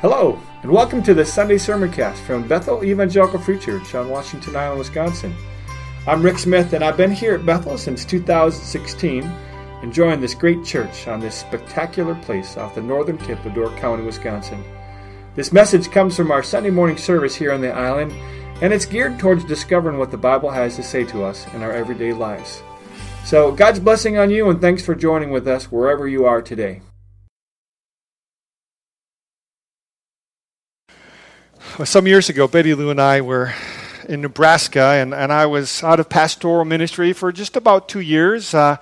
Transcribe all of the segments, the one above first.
Hello, and welcome to the Sunday Sermoncast from Bethel Evangelical Free Church on Washington Island, Wisconsin. I'm Rick Smith, and I've been here at Bethel since 2016, enjoying this great church on this spectacular place off the northern tip of Door County, Wisconsin. This message comes from our Sunday morning service here on the island, and it's geared towards discovering what the Bible has to say to us in our everyday lives. So, God's blessing on you, and thanks for joining with us wherever you are today. Some years ago, Betty Lou and I were in Nebraska, and, and I was out of pastoral ministry for just about two years, uh,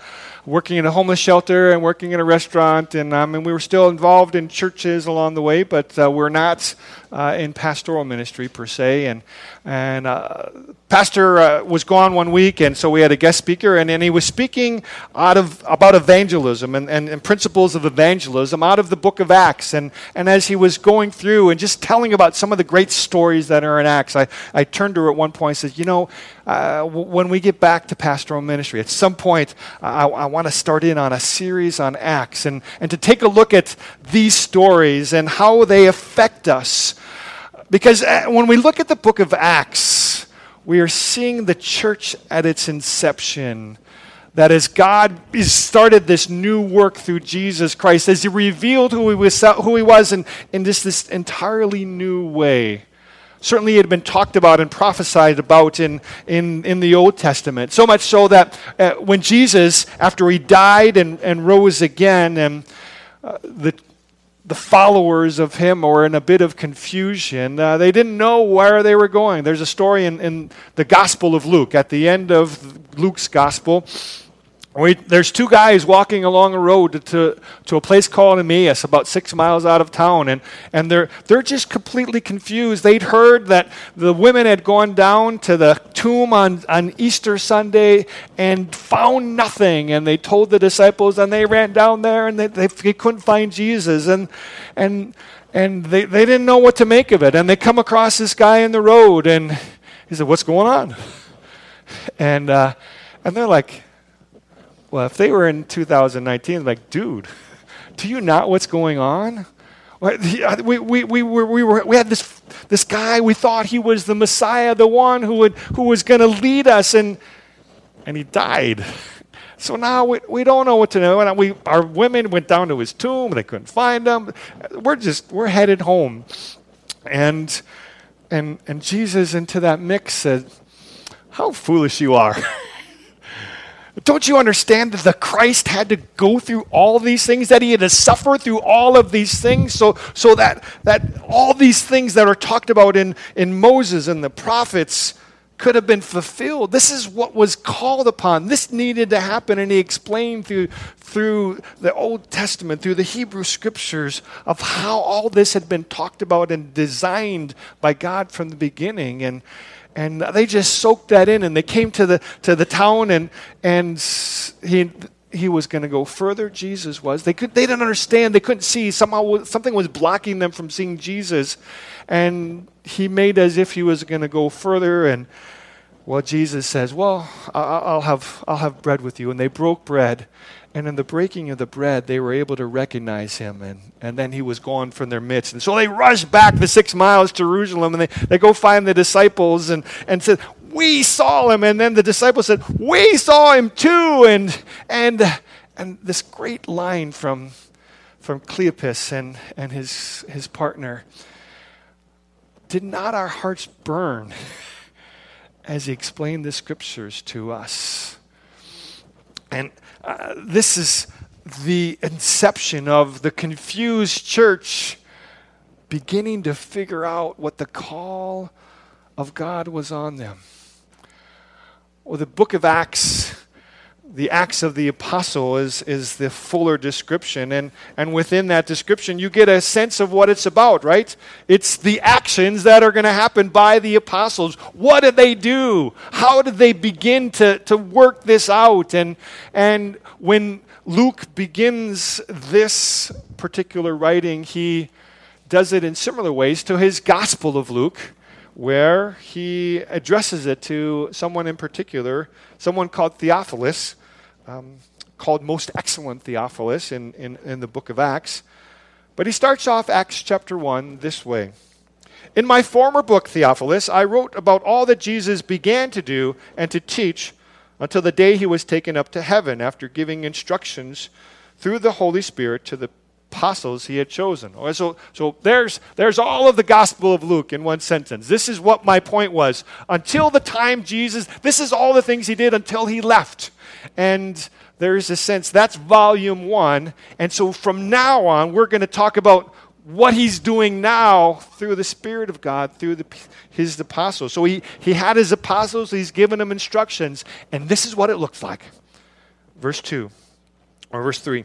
working in a homeless shelter and working in a restaurant. And, um, and we were still involved in churches along the way, but uh, we're not uh, in pastoral ministry per se. And, and uh, pastor uh, was gone one week, and so we had a guest speaker, and, and he was speaking out of about evangelism and, and, and, principles of evangelism out of the book of Acts. And, and as he was going through and just telling about some of the great stories that are in Acts, I, I turned to her at one point and said, You know, uh, when we get back to pastoral ministry, at some point, I, I want to start in on a series on Acts and, and to take a look at these stories and how they affect us. Because uh, when we look at the book of Acts, we are seeing the church at its inception. That as God started this new work through Jesus Christ, as He revealed who He was, who he was in, in this, this entirely new way. Certainly, it had been talked about and prophesied about in, in, in the Old Testament. So much so that uh, when Jesus, after He died and, and rose again, and uh, the the followers of him were in a bit of confusion. Uh, they didn't know where they were going. There's a story in, in the Gospel of Luke, at the end of Luke's Gospel. We, there's two guys walking along a road to, to a place called Emmaus, about six miles out of town, and, and they're, they're just completely confused. They'd heard that the women had gone down to the tomb on, on Easter Sunday and found nothing, and they told the disciples, and they ran down there, and they, they, they couldn't find Jesus, and, and, and they, they didn't know what to make of it. And they come across this guy in the road, and he said, What's going on? And, uh, and they're like, well, if they were in 2019, like, dude, do you not what's going on? We, we, we, were, we, were, we had this, this guy, we thought he was the Messiah, the one who, would, who was going to lead us, and, and he died. So now we, we don't know what to know. And we, our women went down to his tomb, they couldn't find him. We're just, we're headed home. And, and, and Jesus, into that mix, said, How foolish you are. Don't you understand that the Christ had to go through all these things, that he had to suffer through all of these things, so, so that, that all these things that are talked about in, in Moses and the prophets could have been fulfilled. This is what was called upon. This needed to happen, and he explained through, through the Old Testament, through the Hebrew scriptures, of how all this had been talked about and designed by God from the beginning. And and they just soaked that in and they came to the to the town and and he he was going to go further. Jesus was. They could they didn't understand. They couldn't see. Somehow something was blocking them from seeing jesus. And he made as if he was going to go further. And well jesus says well i'll have i'll have bread with you. And they broke bread. And in the breaking of the bread, they were able to recognize him, and, and then he was gone from their midst. And so they rushed back the six miles to Jerusalem, and they, they go find the disciples and, and said, We saw him. And then the disciples said, We saw him too. And, and, and this great line from, from Cleopas and, and his, his partner Did not our hearts burn as he explained the scriptures to us? And uh, this is the inception of the confused church beginning to figure out what the call of God was on them. Well, the book of Acts the Acts of the Apostle is, is the fuller description. And, and within that description, you get a sense of what it's about, right? It's the actions that are going to happen by the apostles. What did they do? How did they begin to, to work this out? And, and when Luke begins this particular writing, he does it in similar ways to his Gospel of Luke where he addresses it to someone in particular, someone called Theophilus, um, called Most Excellent Theophilus in, in, in the book of Acts. But he starts off Acts chapter 1 this way. In my former book, Theophilus, I wrote about all that Jesus began to do and to teach until the day he was taken up to heaven after giving instructions through the Holy Spirit to the apostles he had chosen. So, so there's, there's all of the Gospel of Luke in one sentence. This is what my point was. Until the time Jesus, this is all the things he did until he left. And there's a sense that's volume one. And so from now on, we're going to talk about what he's doing now through the Spirit of God, through the, his apostles. So he, he had his apostles, he's given them instructions, and this is what it looks like. Verse 2, or verse 3.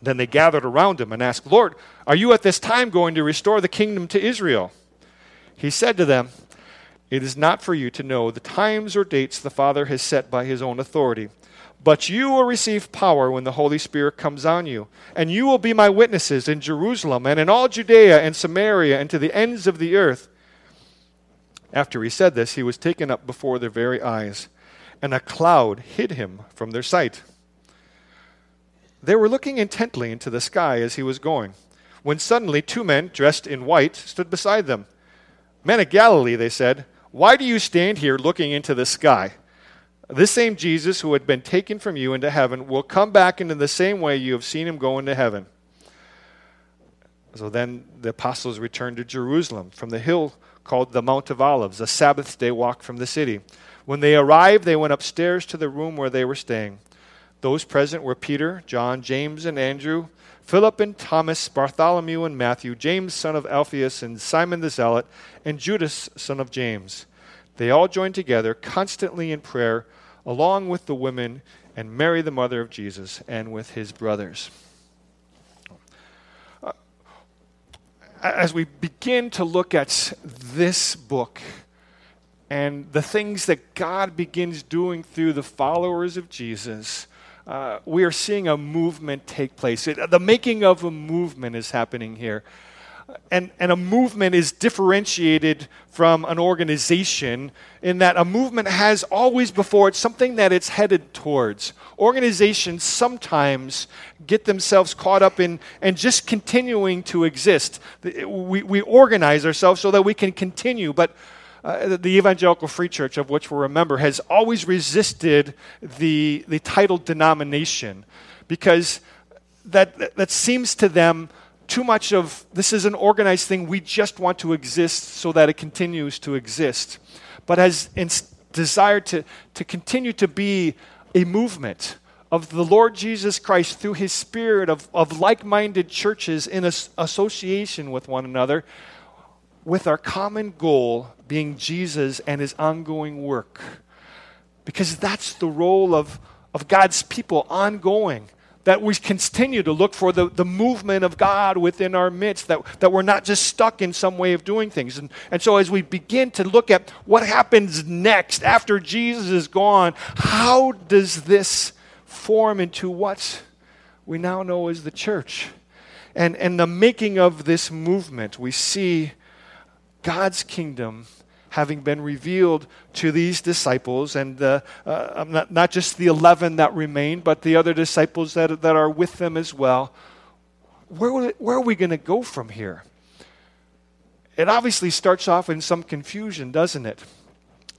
Then they gathered around him and asked, Lord, are you at this time going to restore the kingdom to Israel? He said to them, It is not for you to know the times or dates the Father has set by his own authority but you will receive power when the Holy Spirit comes on you. And you will be my witnesses in Jerusalem and in all Judea and Samaria and to the ends of the earth. After he said this, he was taken up before their very eyes, and a cloud hid him from their sight. They were looking intently into the sky as he was going, when suddenly two men dressed in white stood beside them. Men of Galilee, they said, why do you stand here looking into the sky? This same Jesus who had been taken from you into heaven will come back into the same way you have seen him go into heaven. So then the apostles returned to Jerusalem from the hill called the Mount of Olives, a Sabbath day walk from the city. When they arrived, they went upstairs to the room where they were staying. Those present were Peter, John, James, and Andrew, Philip and Thomas, Bartholomew and Matthew, James, son of Alphaeus, and Simon the Zealot, and Judas, son of James. They all joined together constantly in prayer along with the women and Mary, the mother of Jesus, and with his brothers. Uh, as we begin to look at this book and the things that God begins doing through the followers of Jesus, uh, we are seeing a movement take place. It, the making of a movement is happening here and, and a movement is differentiated from an organization in that a movement has always before it something that it's headed towards. Organizations sometimes get themselves caught up in and just continuing to exist. We, we organize ourselves so that we can continue, but uh, the Evangelical Free Church, of which we're a member, has always resisted the, the title denomination because that, that seems to them too much of this is an organized thing, we just want to exist so that it continues to exist, but has desired to, to continue to be a movement of the Lord Jesus Christ through his spirit of, of like minded churches in association with one another, with our common goal being Jesus and his ongoing work. Because that's the role of, of God's people ongoing that we continue to look for the, the movement of God within our midst, that, that we're not just stuck in some way of doing things. And, and so, as we begin to look at what happens next after Jesus is gone, how does this form into what we now know as the church? And, and the making of this movement, we see God's kingdom having been revealed to these disciples, and uh, uh, not, not just the 11 that remain, but the other disciples that, that are with them as well. Where, where are we going to go from here? It obviously starts off in some confusion, doesn't it?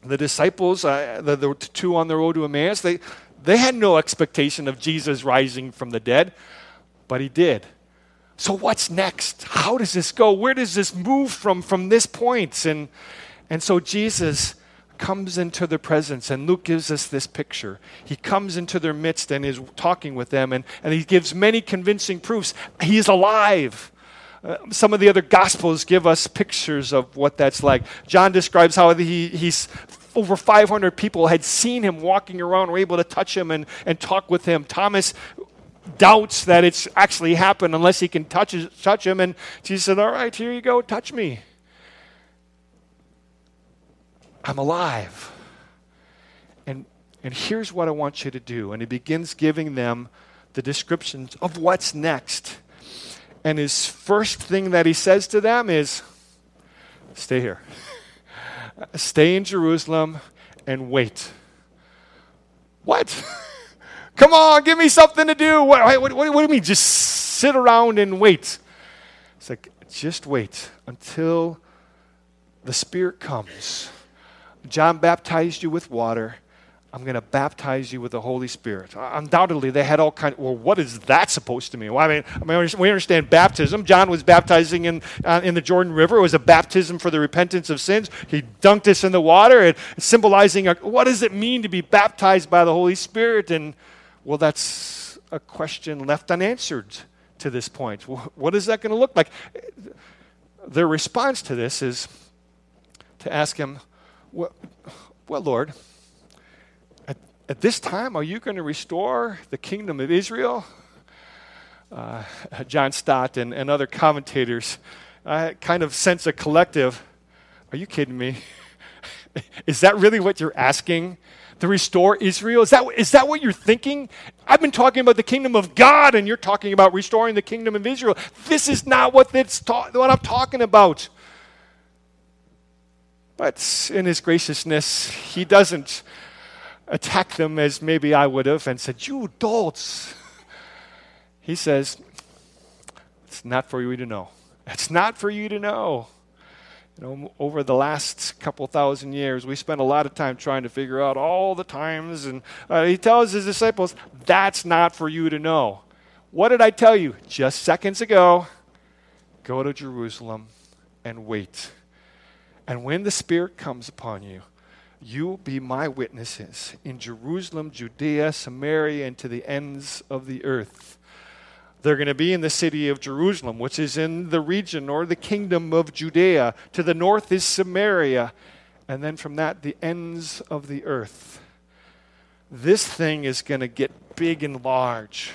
The disciples, uh, the, the two on the road to Emmaus, they, they had no expectation of Jesus rising from the dead, but he did. So what's next? How does this go? Where does this move from from this point? And and so Jesus comes into their presence, and Luke gives us this picture. He comes into their midst and is talking with them, and, and he gives many convincing proofs. He's alive. Uh, some of the other gospels give us pictures of what that's like. John describes how he, he's over 500 people had seen him walking around, were able to touch him and, and talk with him. Thomas doubts that it's actually happened unless he can touch, touch him. And Jesus said, All right, here you go, touch me. I'm alive. And, and here's what I want you to do. And he begins giving them the descriptions of what's next. And his first thing that he says to them is, Stay here. Stay in Jerusalem and wait. What? Come on, give me something to do. What, what, what, do you mean? Just sit around and wait. It's like, just wait until the Spirit comes. John baptized you with water. I'm going to baptize you with the Holy Spirit. Undoubtedly, they had all kind. Of, well, what is that supposed to mean? Well, I mean, I mean, we understand baptism. John was baptizing in uh, in the Jordan River. It was a baptism for the repentance of sins. He dunked us in the water, and symbolizing a, what does it mean to be baptized by the Holy Spirit? And well, that's a question left unanswered to this point. What is that going to look like? Their response to this is to ask him, "Well, well Lord." At this time, are you going to restore the kingdom of Israel? Uh, John Stott and, and other commentators uh, kind of sense a collective. Are you kidding me? is that really what you're asking? To restore Israel? Is that, is that what you're thinking? I've been talking about the kingdom of God, and you're talking about restoring the kingdom of Israel. This is not what, it's ta- what I'm talking about. But in his graciousness, he doesn't attack them as maybe I would have and said, You dolts. He says, It's not for you to know. It's not for you to know. You know, over the last couple thousand years, we spent a lot of time trying to figure out all the times. And uh, he tells his disciples, That's not for you to know. What did I tell you just seconds ago? Go to Jerusalem and wait. And when the Spirit comes upon you, you will be my witnesses in Jerusalem, Judea, Samaria, and to the ends of the earth. They're going to be in the city of Jerusalem, which is in the region or the kingdom of Judea. To the north is Samaria, and then from that, the ends of the earth. This thing is going to get big and large.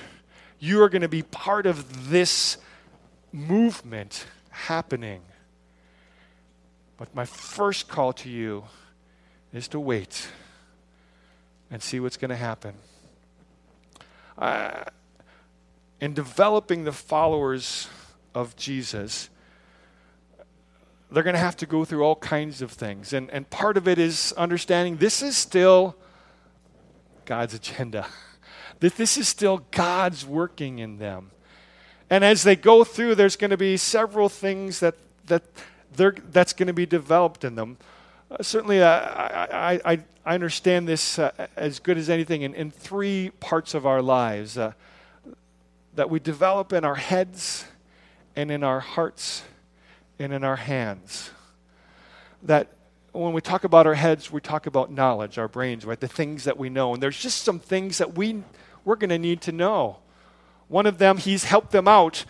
You are going to be part of this movement happening. But my first call to you is to wait and see what's going to happen. Uh, in developing the followers of Jesus, they're going to have to go through all kinds of things. And, and part of it is understanding this is still God's agenda, that this is still God's working in them. And as they go through, there's going to be several things that, that that's going to be developed in them. Uh, certainly, uh, I, I, I, understand this uh, as good as anything in, in three parts of our lives uh, that we develop in our heads and in our hearts and in our hands. That when we talk about our heads, we talk about knowledge, our brains, right? The things that we know. And there's just some things that we, we're going to need to know. One of them, he's helped them out.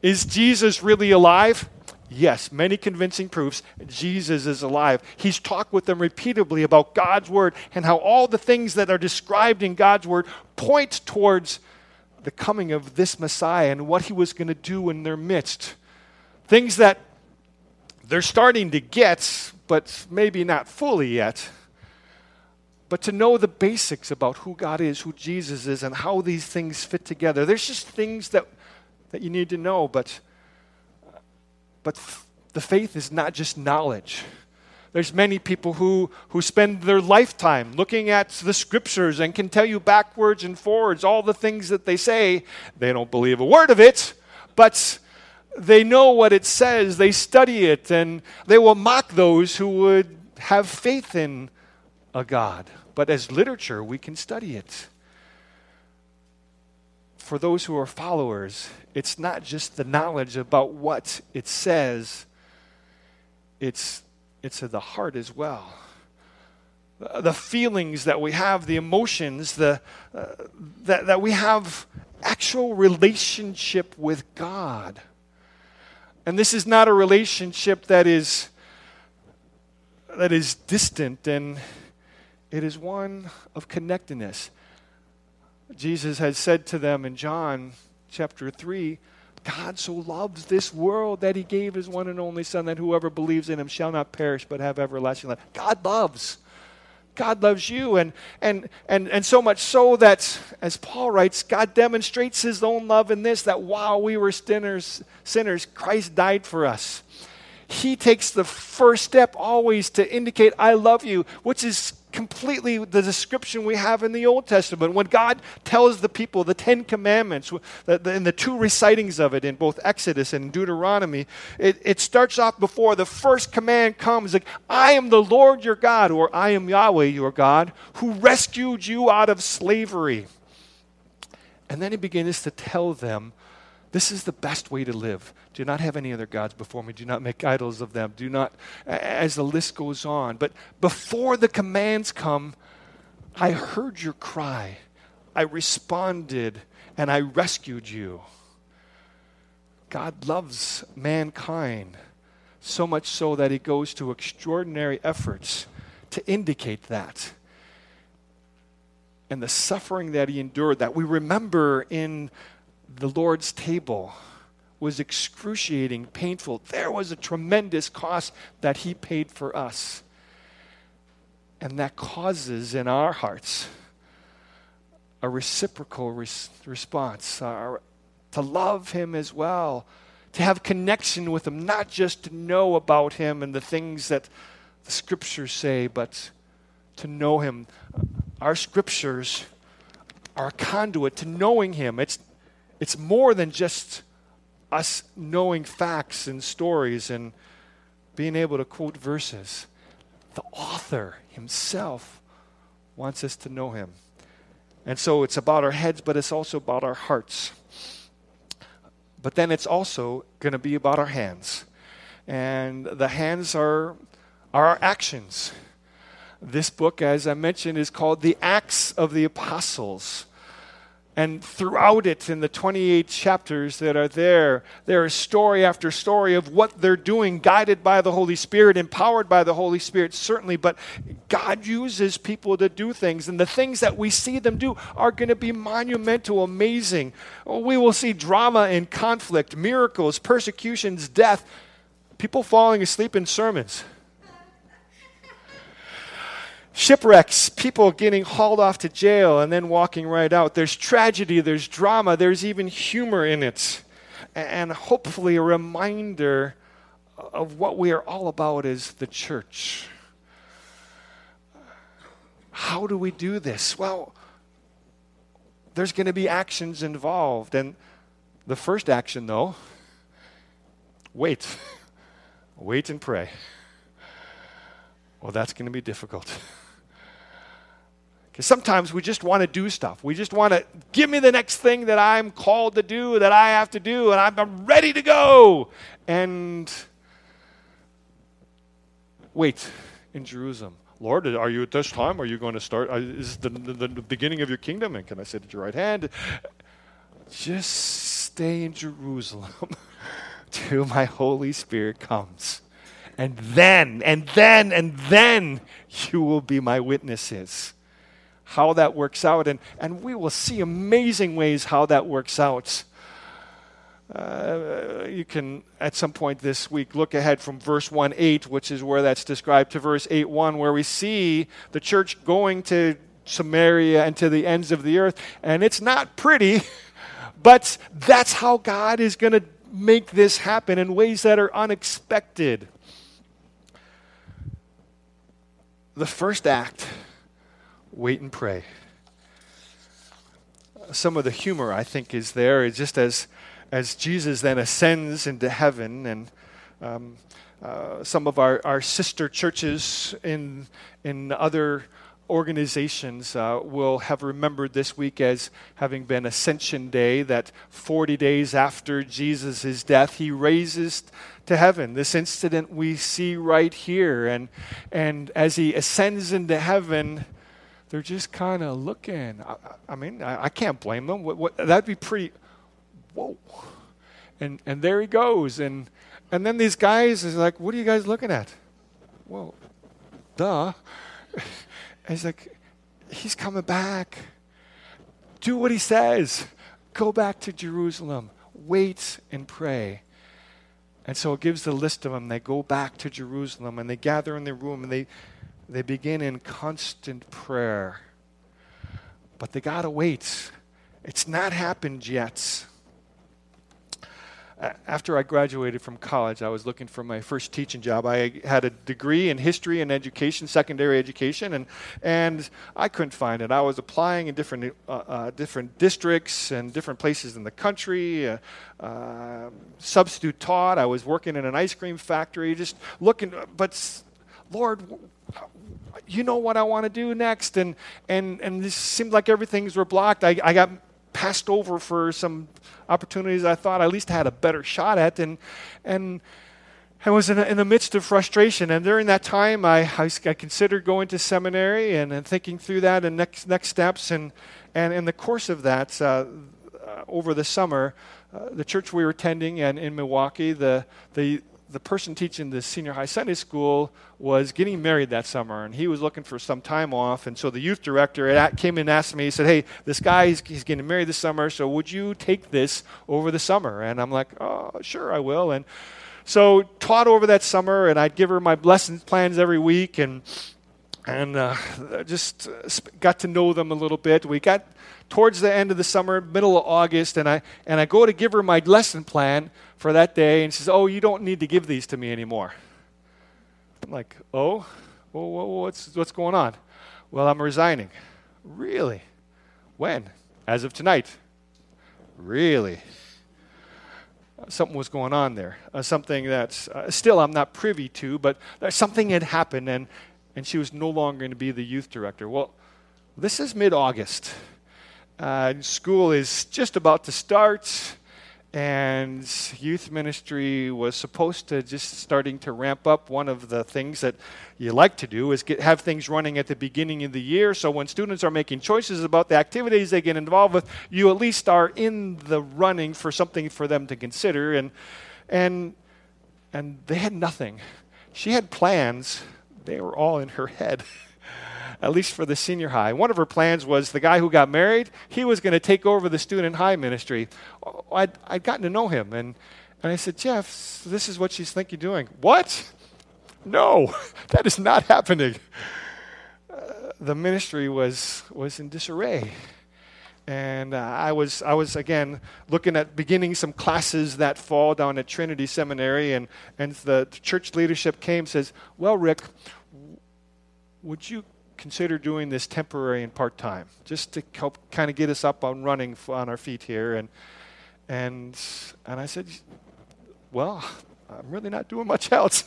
Is Jesus really alive? Yes, many convincing proofs Jesus is alive. He's talked with them repeatedly about God's word and how all the things that are described in God's word point towards the coming of this Messiah and what he was going to do in their midst. Things that they're starting to get, but maybe not fully yet. But to know the basics about who God is, who Jesus is, and how these things fit together. There's just things that, that you need to know, but but the faith is not just knowledge. There's many people who, who spend their lifetime looking at the scriptures and can tell you backwards and forwards all the things that they say. They don't believe a word of it, but they know what it says. They study it, and they will mock those who would have faith in a God. But as literature, we can study it for those who are followers, it's not just the knowledge about what it says, it's, it's the heart as well. The feelings that we have, the emotions, the, uh, that, that we have actual relationship with God. And this is not a relationship that is, that is distant, and it is one of connectedness. Jesus had said to them in John chapter 3 God so loves this world that he gave his one and only Son, that whoever believes in him shall not perish but have everlasting life. God loves. God loves you. And, and, and, and so much so that, as Paul writes, God demonstrates his own love in this that while we were sinners, sinners Christ died for us. He takes the first step always to indicate, I love you, which is completely the description we have in the Old Testament. When God tells the people the Ten Commandments, in the two recitings of it in both Exodus and Deuteronomy, it, it starts off before the first command comes like, I am the Lord your God, or I am Yahweh your God, who rescued you out of slavery. And then he begins to tell them this is the best way to live. Do not have any other gods before me. Do not make idols of them. Do not, as the list goes on. But before the commands come, I heard your cry. I responded and I rescued you. God loves mankind so much so that he goes to extraordinary efforts to indicate that. And the suffering that he endured, that we remember in the Lord's table was excruciating, painful. There was a tremendous cost that He paid for us. And that causes in our hearts a reciprocal res- response uh, to love Him as well, to have connection with Him, not just to know about Him and the things that the Scriptures say, but to know Him. Our Scriptures are a conduit to knowing Him. It's it's more than just us knowing facts and stories and being able to quote verses. The author himself wants us to know him. And so it's about our heads, but it's also about our hearts. But then it's also going to be about our hands. And the hands are, are our actions. This book, as I mentioned, is called The Acts of the Apostles. And throughout it, in the 28 chapters that are there, there is story after story of what they're doing, guided by the Holy Spirit, empowered by the Holy Spirit, certainly. But God uses people to do things, and the things that we see them do are going to be monumental, amazing. We will see drama and conflict, miracles, persecutions, death, people falling asleep in sermons shipwrecks, people getting hauled off to jail and then walking right out. There's tragedy, there's drama, there's even humor in it. And hopefully, a reminder of what we are all about as the church. How do we do this? Well, there's going to be actions involved. And the first action, though, wait. wait and pray. Well, that's going to be difficult. Because sometimes we just want to do stuff. We just want to give me the next thing that I'm called to do, that I have to do, and I'm ready to go. And wait in Jerusalem. Lord, are you at this time? Are you going to start? Uh, is the, the, the beginning of your kingdom? And can I sit at your right hand? Just stay in Jerusalem till my Holy Spirit comes. And then, and then, and then you will be my witnesses how that works out. And, and we will see amazing ways how that works out. Uh, you can, at some point this week, look ahead from verse 1 8, which is where that's described, to verse 8 1, where we see the church going to Samaria and to the ends of the earth. And it's not pretty, but that's how God is going to make this happen in ways that are unexpected. The first act wait and pray. Some of the humor, I think, is there, just as, as Jesus then ascends into heaven, and um, uh, some of our, our sister churches in, in other organizations uh, will have remembered this week as having been Ascension Day, that 40 days after Jesus' death, he raises to heaven. This incident we see right here. And, and as he ascends into heaven, they're just kind of looking. I, I mean, I, I, can't blame them. What, what, that'd be pretty. Whoa, and and there he goes, and and then these guys is like, what are you guys looking at? Well, duh. he's like, he's coming back. Do what he says. Go back to Jerusalem. Wait and pray. And so it gives the list of them. They go back to Jerusalem and they gather in their room and they, they begin in constant prayer. But they got to wait. It's not happened yet after I graduated from college, I was looking for my first teaching job. I had a degree in history and education, secondary education, and, and I couldn't find it. I was applying in different, uh, uh, different districts and different places in the country, uh, uh substitute taught. I was working in an ice cream factory, just looking, but Lord, you know what I want to do next. And, and, and this seemed like everything's were blocked. I, I got passed over for some opportunities I thought I at least had a better shot at. And, and I was in, in the midst of frustration. And during that time, I, I, I considered going to seminary and, and, thinking through that and next, next steps. And, and in the course of that, uh, uh, over the summer, uh, the church we were attending and in Milwaukee, the, the, the person teaching the senior high Sunday school was getting married that summer, and he was looking for some time off. And so the youth director came in and asked me, he said, Hey, this guy, he's, he's getting married this summer, so would you take this over the summer? And I'm like, Oh, sure, I will. And so taught over that summer, and I'd give her my lesson plans every week, and and uh, just got to know them a little bit. We got towards the end of the summer, middle of August, and I and I go to give her my lesson plan for that day, and she says, "Oh, you don't need to give these to me anymore." I'm like, "Oh, well, what's what's going on?" Well, I'm resigning. Really? When? As of tonight. Really? something was going on there. Uh, something that uh, still I'm not privy to, but something had happened, and and she was no longer going to be the youth director. Well, this is mid-August. Uh, school is just about to start and youth ministry was supposed to just starting to ramp up. One of the things that you like to do is get, have things running at the beginning of the year so when students are making choices about the activities they get involved with you at least are in the running for something for them to consider and and and they had nothing. She had plans. They were all in her head at least for the senior high. One of her plans was the guy who got married, he was going to take over the student high ministry. I'd, I'd gotten to know him, and, and I said, Jeff, this is what she's thinking doing. What? No, that is not happening. Uh, the ministry was, was in disarray. And uh, I was, I was again looking at beginning some classes that fall down at Trinity Seminary, and, and the church leadership came and says, "Well, Rick, would you consider doing this temporary and part time, just to help kind of get us up on running on our feet here. And and and I said, well, I'm really not doing much else.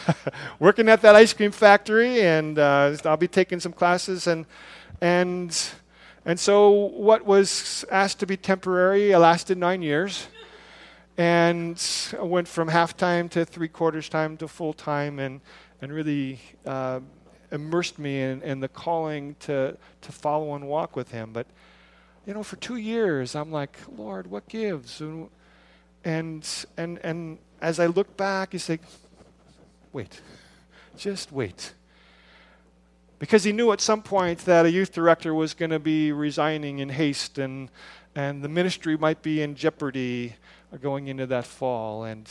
Working at that ice cream factory, and uh, I'll be taking some classes, and and and so what was asked to be temporary lasted nine years, and I went from half time to three quarters time to full time, and and really. Uh, immersed me in, in the calling to, to follow and walk with Him. But, you know, for two years, I'm like, Lord, what gives? And, and, and, and as I look back, you say, wait, just wait. Because he knew at some point that a youth director was going to be resigning in haste and, and the ministry might be in jeopardy going into that fall. And,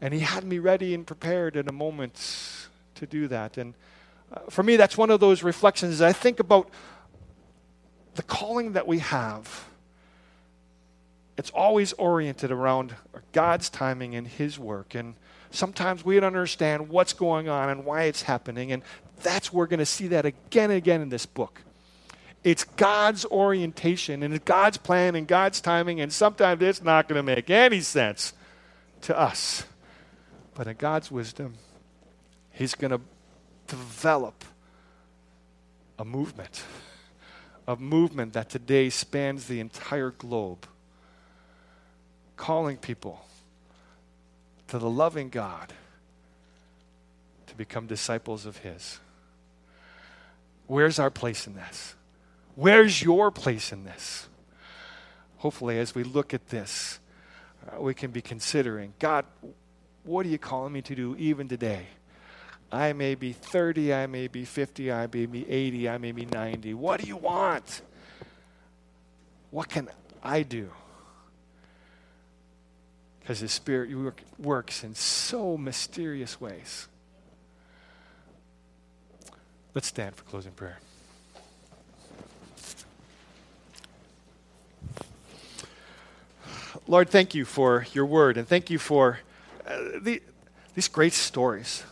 and he had me ready and prepared in a moment to do that. And for me, that's one of those reflections. As I think about the calling that we have. It's always oriented around God's timing and His work. And sometimes we don't understand what's going on and why it's happening. And that's we're going to see that again and again in this book. It's God's orientation and God's plan and God's timing, and sometimes it's not going to make any sense to us. But in God's wisdom, He's going to develop a movement, a movement that today spans the entire globe, calling people to the loving God to become disciples of His. Where's our place in this? Where's your place in this? Hopefully, as we look at this, uh, we can be considering God, what are you calling me to do even today? I may be 30, I may be 50, I may be 80, I may be 90. What do you want? what can I do? Because His Spirit work, works in so mysterious ways. Let's stand for closing prayer. Lord, thank you for your word and thank you for uh, the, these great stories,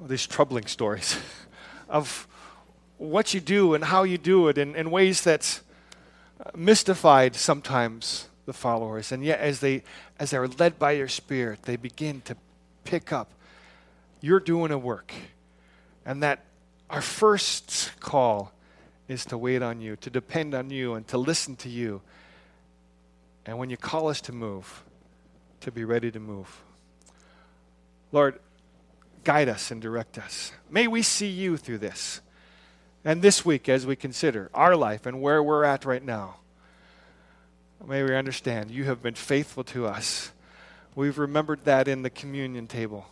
these troubling stories of what you do and how you do it in, in ways that mystified sometimes the followers. And yet, as they, as they are led by your Spirit, they begin to pick up. You're doing a work. And that our first call is to wait on you, to depend on you, and to listen to you. And when you call us to move, to be ready to move. Lord, guide us and direct us. May we see you through this. And this week, as we consider our life and where we're at right now, may we understand you have been faithful to us. We've remembered that in the communion table.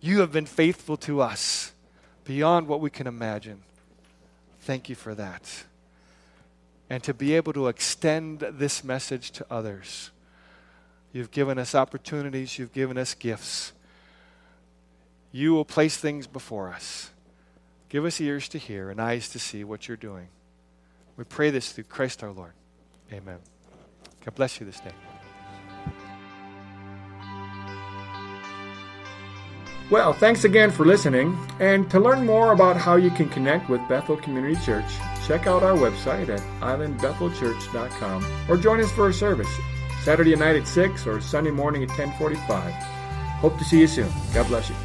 You have been faithful to us beyond what we can imagine. Thank you for that. And to be able to extend this message to others. You've given us opportunities, you've given us gifts. You will place things before us. Give us ears to hear and eyes to see what you're doing. We pray this through Christ our Lord. Amen. God bless you this day. Well, thanks again for listening. And to learn more about how you can connect with Bethel Community Church, check out our website at islandbethelchurch.com or join us for a service Saturday night at 6 or Sunday morning at 1045. Hope to see you soon. God bless you.